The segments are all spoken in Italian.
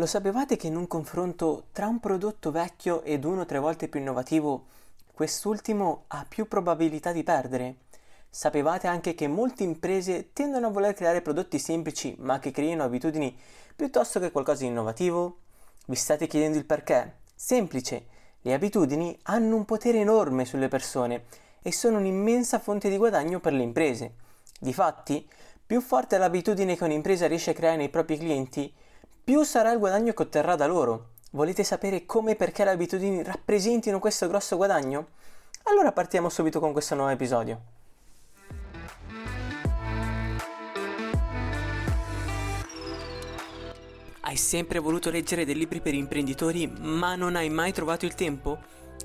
Lo sapevate che in un confronto tra un prodotto vecchio ed uno tre volte più innovativo, quest'ultimo ha più probabilità di perdere? Sapevate anche che molte imprese tendono a voler creare prodotti semplici ma che creino abitudini piuttosto che qualcosa di innovativo? Vi state chiedendo il perché? Semplice, le abitudini hanno un potere enorme sulle persone e sono un'immensa fonte di guadagno per le imprese. Difatti, più forte è l'abitudine che un'impresa riesce a creare nei propri clienti, più sarà il guadagno che otterrà da loro. Volete sapere come e perché le abitudini rappresentino questo grosso guadagno? Allora partiamo subito con questo nuovo episodio. Hai sempre voluto leggere dei libri per imprenditori ma non hai mai trovato il tempo?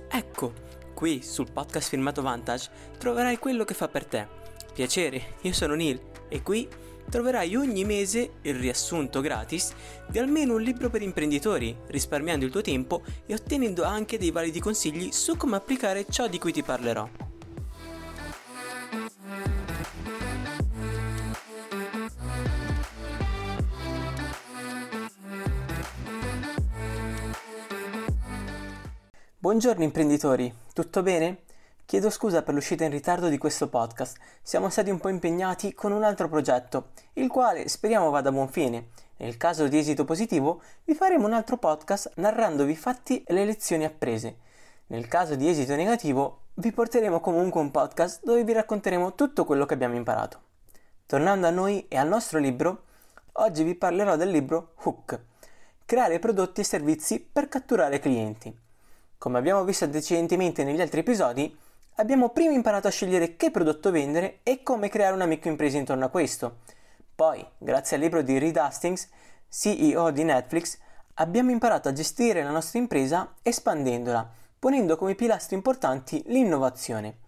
Ecco, qui sul podcast firmato Vantage troverai quello che fa per te. Piacere, io sono Neil e qui troverai ogni mese il riassunto gratis di almeno un libro per imprenditori, risparmiando il tuo tempo e ottenendo anche dei validi consigli su come applicare ciò di cui ti parlerò. Buongiorno imprenditori, tutto bene? Chiedo scusa per l'uscita in ritardo di questo podcast, siamo stati un po' impegnati con un altro progetto, il quale speriamo vada a buon fine. Nel caso di esito positivo, vi faremo un altro podcast narrandovi i fatti e le lezioni apprese. Nel caso di esito negativo, vi porteremo comunque un podcast dove vi racconteremo tutto quello che abbiamo imparato. Tornando a noi e al nostro libro, oggi vi parlerò del libro Hook, creare prodotti e servizi per catturare clienti. Come abbiamo visto antecedentemente negli altri episodi, abbiamo prima imparato a scegliere che prodotto vendere e come creare una microimpresa intorno a questo. Poi, grazie al libro di Reed Hastings, CEO di Netflix, abbiamo imparato a gestire la nostra impresa espandendola, ponendo come pilastri importanti l'innovazione.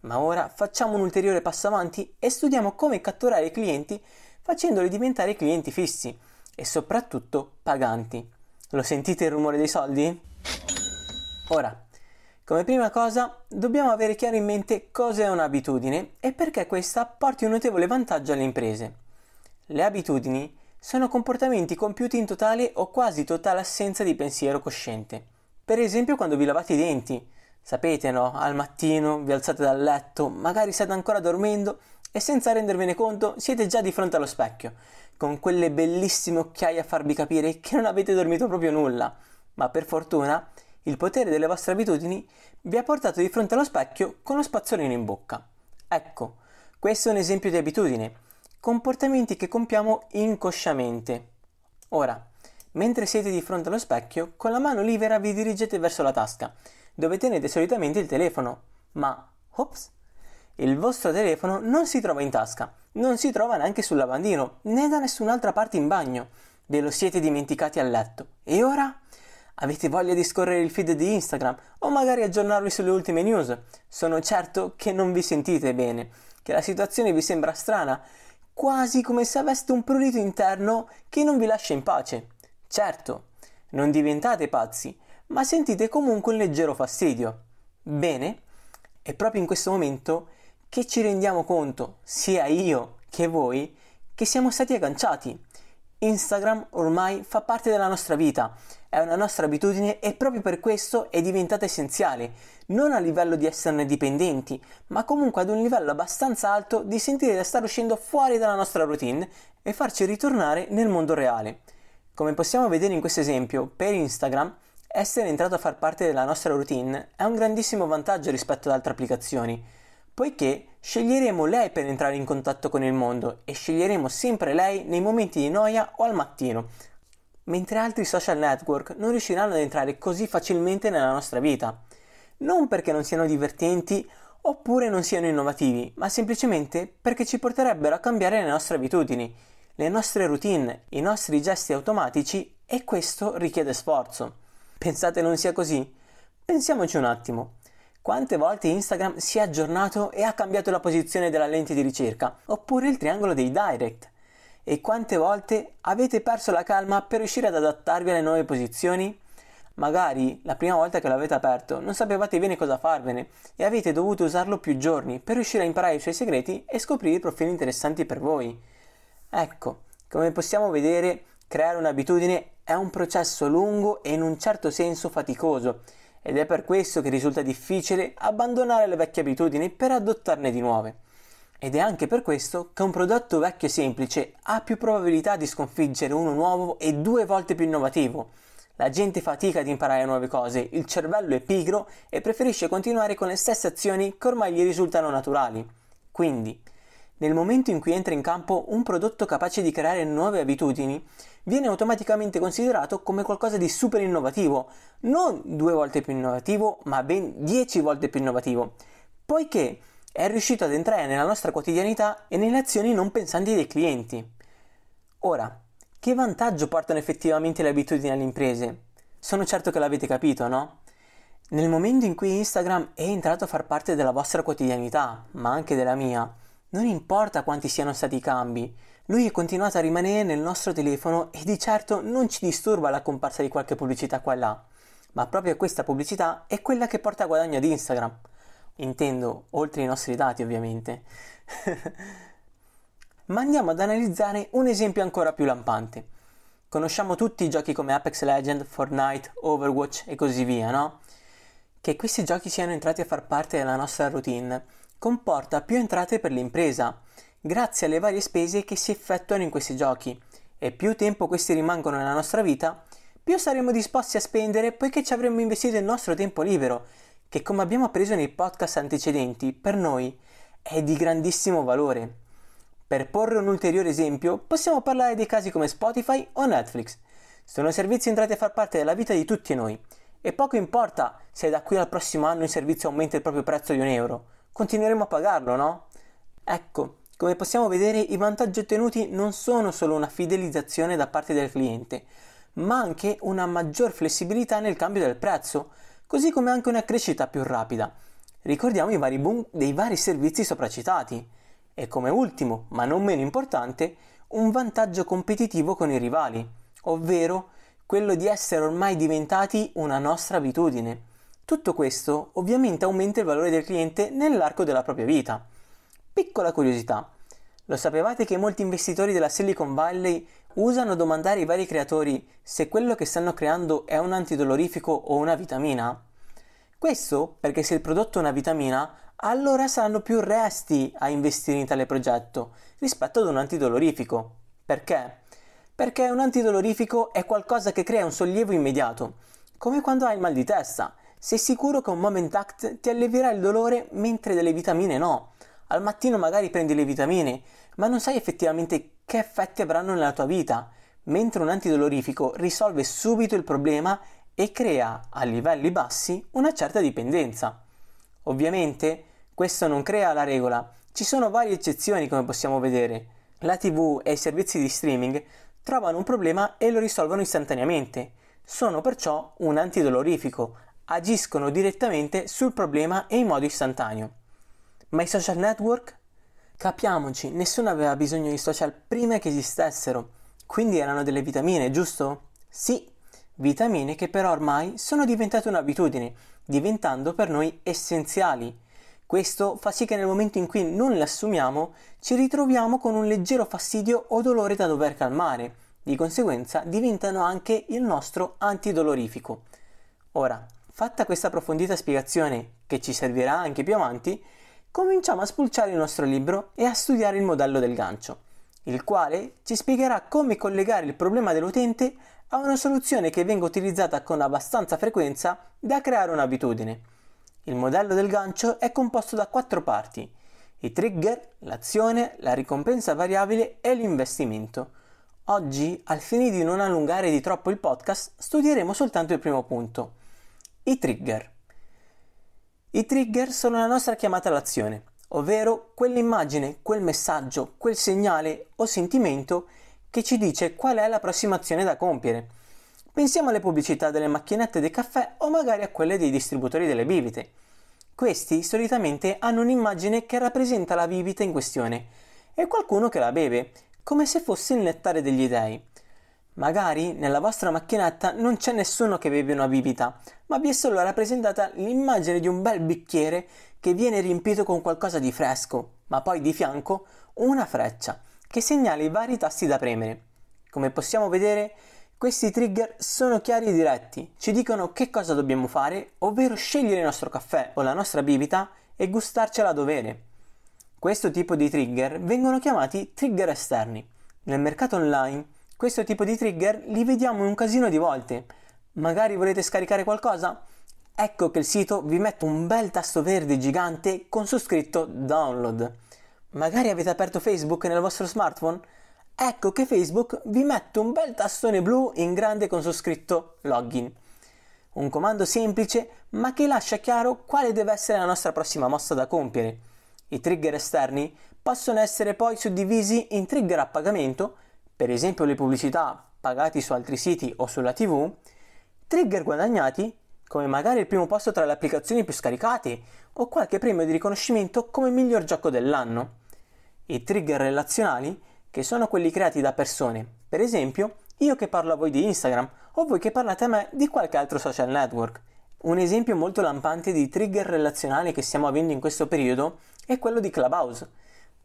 Ma ora facciamo un ulteriore passo avanti e studiamo come catturare i clienti facendoli diventare clienti fissi e soprattutto paganti. Lo sentite il rumore dei soldi? Ora, come prima cosa, dobbiamo avere chiaro in mente cosa è un'abitudine e perché questa porti un notevole vantaggio alle imprese. Le abitudini sono comportamenti compiuti in totale o quasi totale assenza di pensiero cosciente. Per esempio quando vi lavate i denti. Sapete no? Al mattino vi alzate dal letto, magari state ancora dormendo e senza rendervene conto siete già di fronte allo specchio, con quelle bellissime occhiaie a farvi capire che non avete dormito proprio nulla. Ma per fortuna il potere delle vostre abitudini vi ha portato di fronte allo specchio con lo spazzolino in bocca. Ecco, questo è un esempio di abitudine, comportamenti che compiamo inconsciamente. Ora, mentre siete di fronte allo specchio, con la mano libera vi dirigete verso la tasca, dove tenete solitamente il telefono, ma, ops, il vostro telefono non si trova in tasca, non si trova neanche sul lavandino, né da nessun'altra parte in bagno. Ve lo siete dimenticati a letto. E ora? Avete voglia di scorrere il feed di Instagram o magari aggiornarvi sulle ultime news? Sono certo che non vi sentite bene, che la situazione vi sembra strana, quasi come se aveste un prurito interno che non vi lascia in pace. Certo, non diventate pazzi, ma sentite comunque un leggero fastidio. Bene, è proprio in questo momento che ci rendiamo conto, sia io che voi, che siamo stati agganciati Instagram ormai fa parte della nostra vita, è una nostra abitudine e proprio per questo è diventata essenziale, non a livello di esserne dipendenti, ma comunque ad un livello abbastanza alto di sentire di stare uscendo fuori dalla nostra routine e farci ritornare nel mondo reale. Come possiamo vedere in questo esempio, per Instagram, essere entrato a far parte della nostra routine è un grandissimo vantaggio rispetto ad altre applicazioni poiché sceglieremo lei per entrare in contatto con il mondo e sceglieremo sempre lei nei momenti di noia o al mattino, mentre altri social network non riusciranno ad entrare così facilmente nella nostra vita. Non perché non siano divertenti oppure non siano innovativi, ma semplicemente perché ci porterebbero a cambiare le nostre abitudini, le nostre routine, i nostri gesti automatici e questo richiede sforzo. Pensate non sia così? Pensiamoci un attimo. Quante volte Instagram si è aggiornato e ha cambiato la posizione della lente di ricerca? Oppure il triangolo dei direct? E quante volte avete perso la calma per riuscire ad adattarvi alle nuove posizioni? Magari la prima volta che l'avete aperto non sapevate bene cosa farvene e avete dovuto usarlo più giorni per riuscire a imparare i suoi segreti e scoprire profili interessanti per voi. Ecco, come possiamo vedere, creare un'abitudine è un processo lungo e in un certo senso faticoso ed è per questo che risulta difficile abbandonare le vecchie abitudini per adottarne di nuove. Ed è anche per questo che un prodotto vecchio e semplice ha più probabilità di sconfiggere uno nuovo e due volte più innovativo. La gente fatica ad imparare nuove cose, il cervello è pigro e preferisce continuare con le stesse azioni che ormai gli risultano naturali. Quindi, nel momento in cui entra in campo un prodotto capace di creare nuove abitudini, viene automaticamente considerato come qualcosa di super innovativo, non due volte più innovativo, ma ben dieci volte più innovativo, poiché è riuscito ad entrare nella nostra quotidianità e nelle azioni non pensanti dei clienti. Ora, che vantaggio portano effettivamente le abitudini alle imprese? Sono certo che l'avete capito, no? Nel momento in cui Instagram è entrato a far parte della vostra quotidianità, ma anche della mia, non importa quanti siano stati i cambi, lui è continuato a rimanere nel nostro telefono e di certo non ci disturba la comparsa di qualche pubblicità qua e là, ma proprio questa pubblicità è quella che porta guadagno ad Instagram. Intendo, oltre i nostri dati ovviamente. ma andiamo ad analizzare un esempio ancora più lampante. Conosciamo tutti i giochi come Apex Legend, Fortnite, Overwatch e così via, no? Che questi giochi siano entrati a far parte della nostra routine comporta più entrate per l'impresa, grazie alle varie spese che si effettuano in questi giochi, e più tempo questi rimangono nella nostra vita, più saremo disposti a spendere poiché ci avremo investito il nostro tempo libero, che come abbiamo appreso nei podcast antecedenti, per noi è di grandissimo valore. Per porre un ulteriore esempio, possiamo parlare di casi come Spotify o Netflix. Sono servizi entrati a far parte della vita di tutti noi, e poco importa se da qui al prossimo anno il servizio aumenta il proprio prezzo di un euro continueremo a pagarlo, no? Ecco, come possiamo vedere i vantaggi ottenuti non sono solo una fidelizzazione da parte del cliente, ma anche una maggior flessibilità nel cambio del prezzo, così come anche una crescita più rapida. Ricordiamo i vari boom dei vari servizi sopracitati. E come ultimo, ma non meno importante, un vantaggio competitivo con i rivali, ovvero quello di essere ormai diventati una nostra abitudine. Tutto questo ovviamente aumenta il valore del cliente nell'arco della propria vita. Piccola curiosità. Lo sapevate che molti investitori della Silicon Valley usano domandare ai vari creatori se quello che stanno creando è un antidolorifico o una vitamina? Questo perché se il prodotto è una vitamina, allora saranno più resti a investire in tale progetto rispetto ad un antidolorifico. Perché? Perché un antidolorifico è qualcosa che crea un sollievo immediato, come quando hai il mal di testa sei sicuro che un Moment Act ti allevierà il dolore mentre delle vitamine no. Al mattino magari prendi le vitamine, ma non sai effettivamente che effetti avranno nella tua vita, mentre un antidolorifico risolve subito il problema e crea a livelli bassi una certa dipendenza. Ovviamente questo non crea la regola, ci sono varie eccezioni come possiamo vedere. La TV e i servizi di streaming trovano un problema e lo risolvono istantaneamente. Sono perciò un antidolorifico, agiscono direttamente sul problema e in modo istantaneo. Ma i social network? Capiamoci, nessuno aveva bisogno di social prima che esistessero, quindi erano delle vitamine, giusto? Sì, vitamine che però ormai sono diventate un'abitudine, diventando per noi essenziali. Questo fa sì che nel momento in cui non le assumiamo ci ritroviamo con un leggero fastidio o dolore da dover calmare, di conseguenza diventano anche il nostro antidolorifico. Ora, Fatta questa approfondita spiegazione, che ci servirà anche più avanti, cominciamo a spulciare il nostro libro e a studiare il modello del gancio, il quale ci spiegherà come collegare il problema dell'utente a una soluzione che venga utilizzata con abbastanza frequenza da creare un'abitudine. Il modello del gancio è composto da quattro parti, i trigger, l'azione, la ricompensa variabile e l'investimento. Oggi, al fine di non allungare di troppo il podcast, studieremo soltanto il primo punto, i trigger. I trigger sono la nostra chiamata all'azione, ovvero quell'immagine, quel messaggio, quel segnale o sentimento che ci dice qual è la prossima azione da compiere. Pensiamo alle pubblicità delle macchinette del caffè o magari a quelle dei distributori delle bibite. Questi solitamente hanno un'immagine che rappresenta la bibita in questione e qualcuno che la beve, come se fosse il nettare degli dei. Magari nella vostra macchinetta non c'è nessuno che beve una bibita, ma vi è solo rappresentata l'immagine di un bel bicchiere che viene riempito con qualcosa di fresco, ma poi di fianco una freccia che segnala i vari tasti da premere. Come possiamo vedere, Questi trigger sono chiari e diretti, ci dicono che cosa dobbiamo fare, ovvero scegliere il nostro caffè o la nostra bibita e gustarcela a dovere. Questo tipo di trigger vengono chiamati trigger esterni. Nel mercato online questo tipo di trigger li vediamo in un casino di volte. Magari volete scaricare qualcosa? Ecco che il sito vi mette un bel tasto verde gigante con su scritto download. Magari avete aperto Facebook nel vostro smartphone? Ecco che Facebook vi mette un bel tastone blu in grande con su scritto login. Un comando semplice ma che lascia chiaro quale deve essere la nostra prossima mossa da compiere. I trigger esterni possono essere poi suddivisi in trigger a pagamento, per esempio le pubblicità pagati su altri siti o sulla TV, trigger guadagnati, come magari il primo posto tra le applicazioni più scaricate o qualche premio di riconoscimento come miglior gioco dell'anno, e trigger relazionali, che sono quelli creati da persone, per esempio io che parlo a voi di Instagram o voi che parlate a me di qualche altro social network. Un esempio molto lampante di trigger relazionali che stiamo avendo in questo periodo è quello di Clubhouse,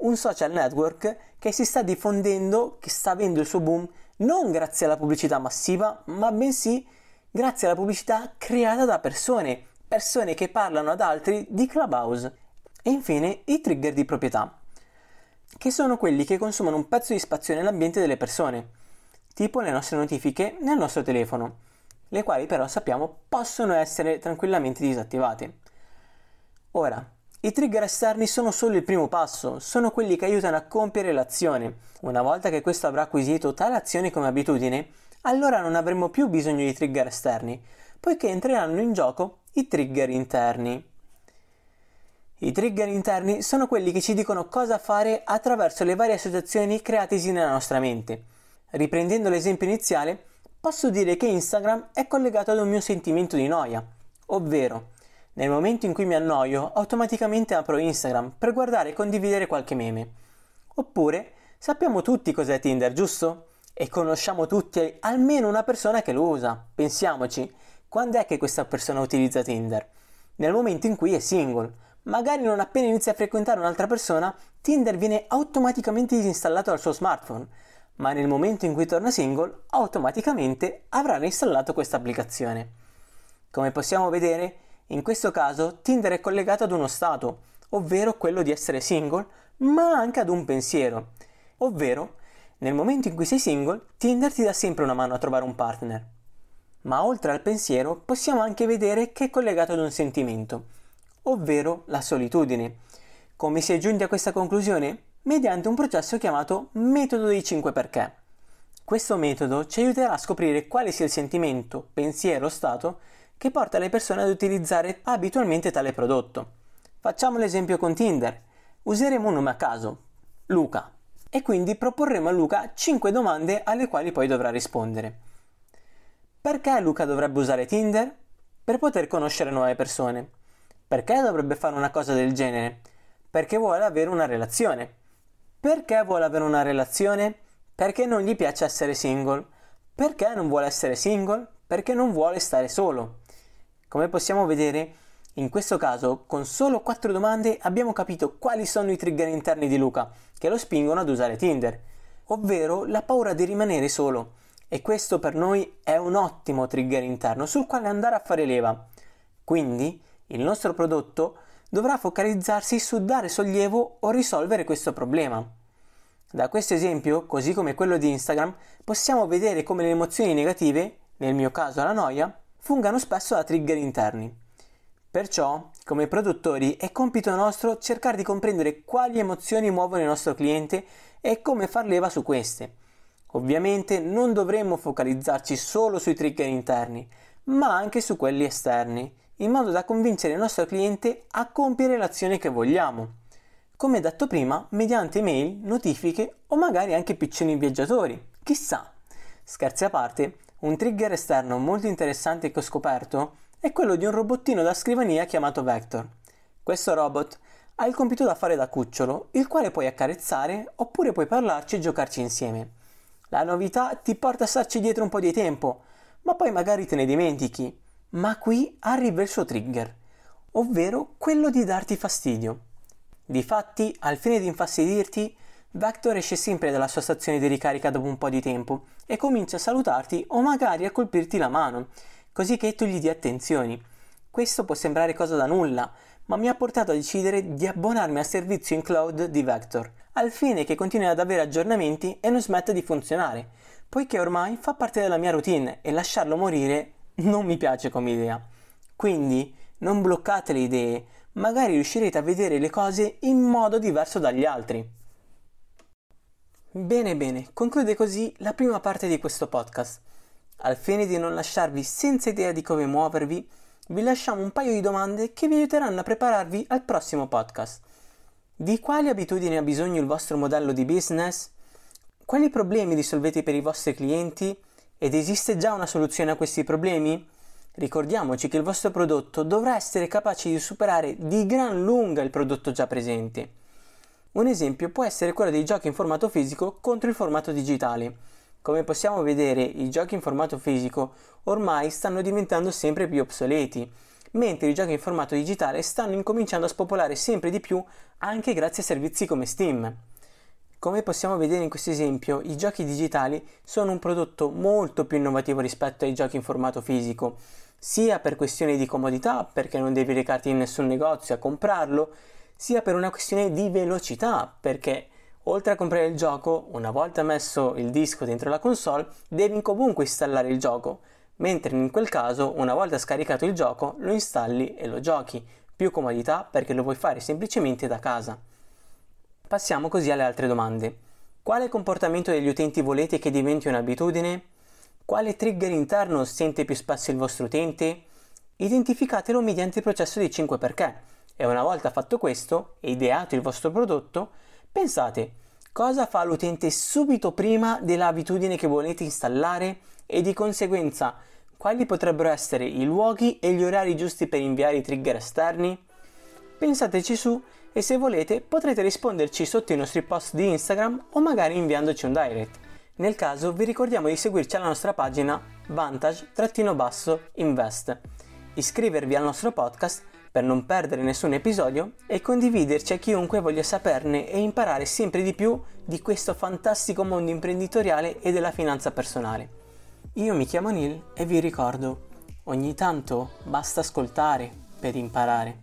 un social network che si sta diffondendo, che sta avendo il suo boom non grazie alla pubblicità massiva, ma bensì grazie alla pubblicità creata da persone, persone che parlano ad altri di Clubhouse. E infine i trigger di proprietà, che sono quelli che consumano un pezzo di spazio nell'ambiente delle persone, tipo le nostre notifiche nel nostro telefono, le quali però sappiamo possono essere tranquillamente disattivate. Ora, i trigger esterni sono solo il primo passo, sono quelli che aiutano a compiere l'azione. Una volta che questo avrà acquisito tale azione come abitudine, allora non avremo più bisogno di trigger esterni, poiché entreranno in gioco i trigger interni. I trigger interni sono quelli che ci dicono cosa fare attraverso le varie associazioni createsi nella nostra mente. Riprendendo l'esempio iniziale, posso dire che Instagram è collegato ad un mio sentimento di noia, ovvero nel momento in cui mi annoio, automaticamente apro Instagram per guardare e condividere qualche meme. Oppure, sappiamo tutti cos'è Tinder, giusto? E conosciamo tutti almeno una persona che lo usa. Pensiamoci, quando è che questa persona utilizza Tinder? Nel momento in cui è single. Magari non appena inizia a frequentare un'altra persona, Tinder viene automaticamente disinstallato dal suo smartphone, ma nel momento in cui torna single, automaticamente avrà reinstallato questa applicazione. Come possiamo vedere, in questo caso Tinder è collegato ad uno stato, ovvero quello di essere single, ma anche ad un pensiero, ovvero nel momento in cui sei single, Tinder ti dà sempre una mano a trovare un partner. Ma oltre al pensiero possiamo anche vedere che è collegato ad un sentimento, ovvero la solitudine. Come si è giunti a questa conclusione? Mediante un processo chiamato metodo dei 5 perché. Questo metodo ci aiuterà a scoprire quale sia il sentimento, pensiero o stato che porta le persone ad utilizzare abitualmente tale prodotto. Facciamo l'esempio con Tinder. Useremo un nome a caso, Luca, e quindi proporremo a Luca 5 domande alle quali poi dovrà rispondere. Perché Luca dovrebbe usare Tinder? Per poter conoscere nuove persone. Perché dovrebbe fare una cosa del genere? Perché vuole avere una relazione. Perché vuole avere una relazione? Perché non gli piace essere single. Perché non vuole essere single? Perché non vuole stare solo. Come possiamo vedere, in questo caso, con solo 4 domande abbiamo capito quali sono i trigger interni di Luca che lo spingono ad usare Tinder, ovvero la paura di rimanere solo. E questo per noi è un ottimo trigger interno sul quale andare a fare leva. Quindi il nostro prodotto dovrà focalizzarsi su dare sollievo o risolvere questo problema. Da questo esempio, così come quello di Instagram, possiamo vedere come le emozioni negative, nel mio caso la noia, fungano spesso da trigger interni. Perciò, come produttori, è compito nostro cercare di comprendere quali emozioni muovono il nostro cliente e come far leva su queste. Ovviamente non dovremmo focalizzarci solo sui trigger interni, ma anche su quelli esterni, in modo da convincere il nostro cliente a compiere l'azione che vogliamo. Come detto prima, mediante mail, notifiche o magari anche piccini viaggiatori. Chissà! Scherzi a parte, un trigger esterno molto interessante che ho scoperto è quello di un robottino da scrivania chiamato Vector. Questo robot ha il compito da fare da cucciolo, il quale puoi accarezzare oppure puoi parlarci e giocarci insieme. La novità ti porta a starci dietro un po' di tempo, ma poi magari te ne dimentichi. Ma qui arriva il suo trigger, ovvero quello di darti fastidio. Difatti, al fine di infastidirti, Vector esce sempre dalla sua stazione di ricarica dopo un po' di tempo e comincia a salutarti o magari a colpirti la mano, così che tu gli dia attenzioni. Questo può sembrare cosa da nulla, ma mi ha portato a decidere di abbonarmi al servizio in cloud di Vector, al fine che continui ad avere aggiornamenti e non smetta di funzionare, poiché ormai fa parte della mia routine e lasciarlo morire non mi piace come idea. Quindi non bloccate le idee, magari riuscirete a vedere le cose in modo diverso dagli altri. Bene bene, conclude così la prima parte di questo podcast. Al fine di non lasciarvi senza idea di come muovervi, vi lasciamo un paio di domande che vi aiuteranno a prepararvi al prossimo podcast. Di quali abitudini ha bisogno il vostro modello di business? Quali problemi risolvete per i vostri clienti? Ed esiste già una soluzione a questi problemi? Ricordiamoci che il vostro prodotto dovrà essere capace di superare di gran lunga il prodotto già presente. Un esempio può essere quello dei giochi in formato fisico contro il formato digitale. Come possiamo vedere, i giochi in formato fisico ormai stanno diventando sempre più obsoleti, mentre i giochi in formato digitale stanno incominciando a spopolare sempre di più anche grazie a servizi come Steam. Come possiamo vedere in questo esempio, i giochi digitali sono un prodotto molto più innovativo rispetto ai giochi in formato fisico, sia per questioni di comodità, perché non devi recarti in nessun negozio a comprarlo, sia per una questione di velocità, perché oltre a comprare il gioco, una volta messo il disco dentro la console, devi comunque installare il gioco, mentre in quel caso, una volta scaricato il gioco, lo installi e lo giochi. Più comodità perché lo puoi fare semplicemente da casa. Passiamo così alle altre domande. Quale comportamento degli utenti volete che diventi un'abitudine? Quale trigger interno sente più spesso il vostro utente? Identificatelo mediante il processo dei 5 perché e una volta fatto questo e ideato il vostro prodotto, pensate cosa fa l'utente subito prima dell'abitudine che volete installare e di conseguenza quali potrebbero essere i luoghi e gli orari giusti per inviare i trigger esterni? Pensateci su e se volete potrete risponderci sotto i nostri post di Instagram o magari inviandoci un direct. Nel caso vi ricordiamo di seguirci alla nostra pagina vantage-invest, iscrivervi al nostro podcast per non perdere nessun episodio e condividerci a chiunque voglia saperne e imparare sempre di più di questo fantastico mondo imprenditoriale e della finanza personale. Io mi chiamo Neil e vi ricordo, ogni tanto basta ascoltare per imparare.